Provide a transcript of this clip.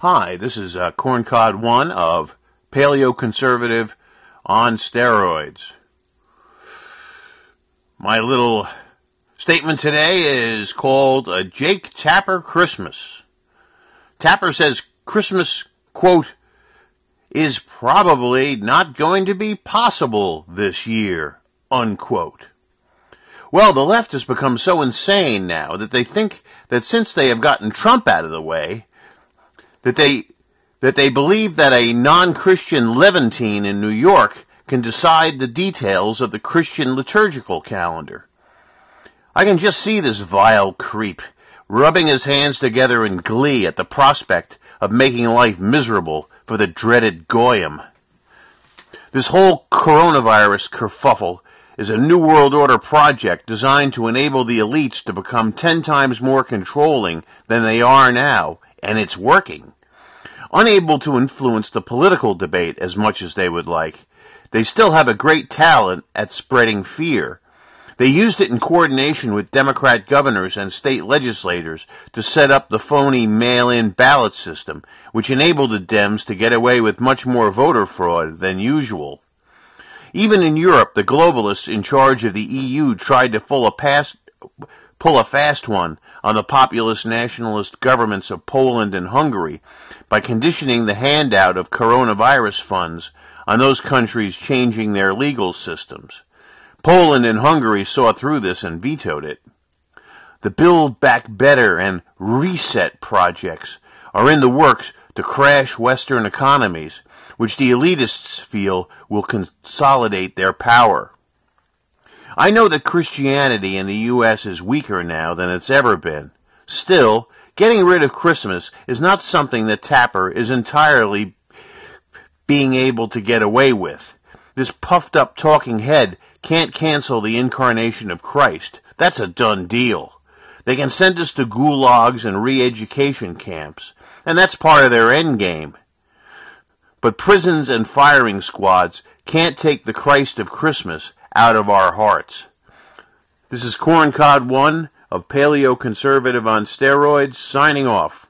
Hi, this is uh, Corncod One of Paleo Conservative on steroids. My little statement today is called a Jake Tapper Christmas. Tapper says Christmas, quote, is probably not going to be possible this year, unquote. Well, the left has become so insane now that they think that since they have gotten Trump out of the way, that they that they believe that a non-Christian Levantine in New York can decide the details of the Christian liturgical calendar. I can just see this vile creep rubbing his hands together in glee at the prospect of making life miserable for the dreaded Goyim. This whole coronavirus kerfuffle is a New World Order project designed to enable the elites to become ten times more controlling than they are now, and it's working. Unable to influence the political debate as much as they would like, they still have a great talent at spreading fear. They used it in coordination with Democrat governors and state legislators to set up the phony mail-in ballot system, which enabled the Dems to get away with much more voter fraud than usual. Even in Europe, the globalists in charge of the EU tried to pull a, past, pull a fast one on the populist nationalist governments of Poland and Hungary by conditioning the handout of coronavirus funds on those countries changing their legal systems. Poland and Hungary saw through this and vetoed it. The Build Back Better and Reset projects are in the works to crash Western economies, which the elitists feel will consolidate their power. I know that Christianity in the U.S. is weaker now than it's ever been. Still, getting rid of Christmas is not something that Tapper is entirely being able to get away with. This puffed up talking head can't cancel the incarnation of Christ. That's a done deal. They can send us to gulags and re-education camps, and that's part of their end game. But prisons and firing squads can't take the Christ of Christmas out of our hearts. This is Corncod One of Paleo Conservative on Steroids signing off.